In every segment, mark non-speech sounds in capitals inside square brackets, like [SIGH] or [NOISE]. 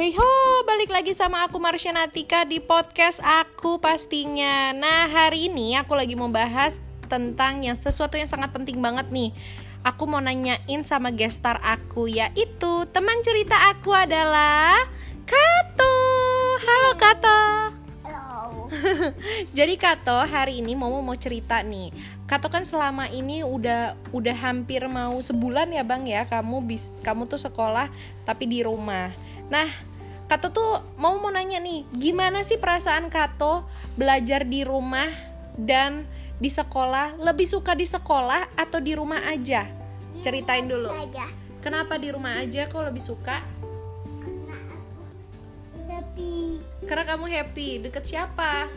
Hey ho, balik lagi sama aku Marsha Natika di podcast aku pastinya. Nah, hari ini aku lagi mau bahas tentang yang sesuatu yang sangat penting banget nih. Aku mau nanyain sama gestar aku yaitu teman cerita aku adalah Kato. Halo Kato. Halo. [LAUGHS] Jadi Kato hari ini mau mau cerita nih. Kato kan selama ini udah udah hampir mau sebulan ya bang ya kamu bis kamu tuh sekolah tapi di rumah. Nah Kato tuh mau mau nanya nih gimana sih perasaan Kato belajar di rumah dan di sekolah lebih suka di sekolah atau di rumah aja? Ceritain dulu. Kenapa di rumah aja kok lebih suka? Karena aku Karena kamu happy deket siapa?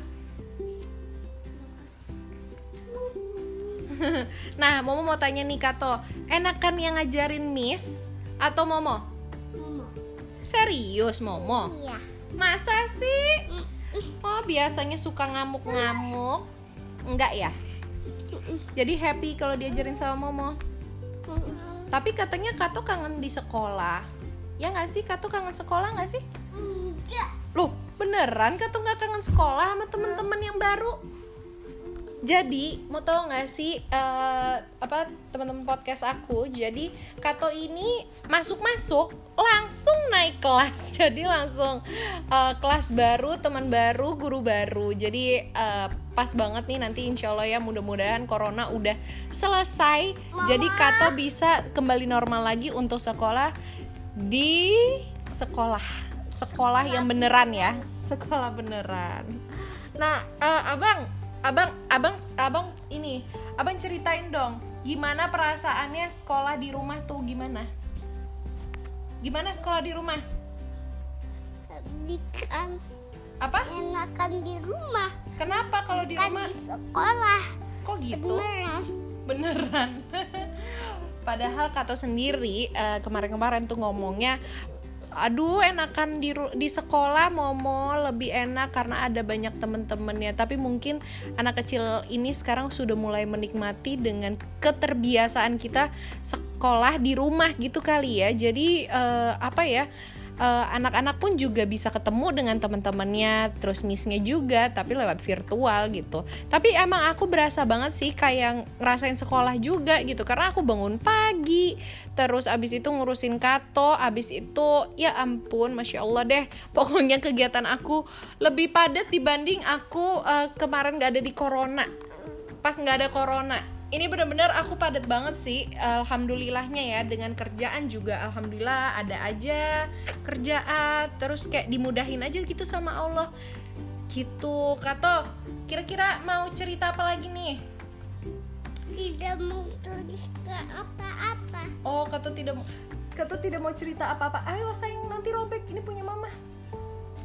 [LAUGHS] nah, Momo mau tanya nih Kato, enakan yang ngajarin Miss atau? Momo. Serius Momo? Iya. Masa sih? Oh, biasanya suka ngamuk-ngamuk. Enggak ya? Jadi happy kalau diajarin sama Momo. Tapi katanya Kato kangen di sekolah. Ya nggak sih? Kato kangen sekolah nggak sih? Enggak. Loh, beneran Kato nggak kangen sekolah sama temen-temen yang baru? Jadi, mau tau nggak sih eh, apa teman-teman podcast aku? Jadi Kato ini masuk-masuk langsung naik kelas. [LAUGHS] Jadi langsung eh, kelas baru, teman baru, guru baru. Jadi eh, pas banget nih nanti insya Allah ya mudah-mudahan corona udah selesai. Jadi Kato bisa kembali normal lagi untuk sekolah di sekolah sekolah yang beneran ya sekolah beneran nah eh, abang abang abang abang ini abang ceritain dong gimana perasaannya sekolah di rumah tuh gimana gimana sekolah di rumah Tapi kan apa enakan di rumah. kenapa kalau di rumah di sekolah. kok gitu Beneran. beneran [LAUGHS] padahal Kato sendiri eh, kemarin-kemarin tuh ngomongnya aduh enakan di di sekolah momo lebih enak karena ada banyak temen-temennya. Tapi mungkin anak kecil ini sekarang sudah mulai menikmati dengan keterbiasaan kita sekolah di rumah gitu kali ya. Jadi eh, apa ya eh, anak-anak pun juga bisa ketemu dengan teman-temannya terus missnya juga tapi lewat virtual gitu. Tapi emang aku berasa banget sih kayak ngerasain sekolah juga gitu karena aku bangun pagi terus abis itu ngurusin kato abis itu ya ampun masya allah deh [LAUGHS] pokoknya kegiatan aku lebih padat dibanding aku eh, kemarin gak ada di corona. Pas nggak ada corona ini bener-bener aku padat banget sih alhamdulillahnya ya dengan kerjaan juga alhamdulillah ada aja kerjaan terus kayak dimudahin aja gitu sama Allah. Gitu Kato kira-kira mau cerita apa lagi nih? Tidak mau ke apa-apa. oh Kato tidak mau Kato tidak mau cerita apa-apa. Ayo sayang nanti robek. Ini punya mama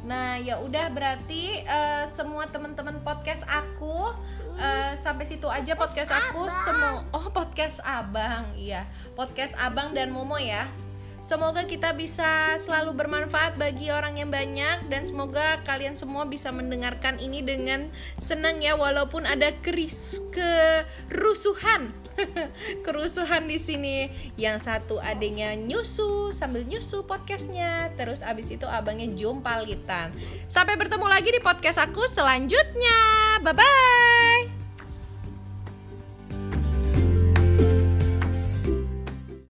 Nah, ya udah berarti eh, semua teman-teman podcast aku eh, sampai situ aja podcast aku semua. Oh, podcast Abang. Iya, podcast Abang dan Momo ya. Semoga kita bisa selalu bermanfaat bagi orang yang banyak dan semoga kalian semua bisa mendengarkan ini dengan senang ya walaupun ada keris kerusuhan. [LAUGHS] kerusuhan di sini. Yang satu adanya nyusu sambil nyusu podcastnya, terus abis itu abangnya jumpal gitu. Sampai bertemu lagi di podcast aku selanjutnya. Bye bye.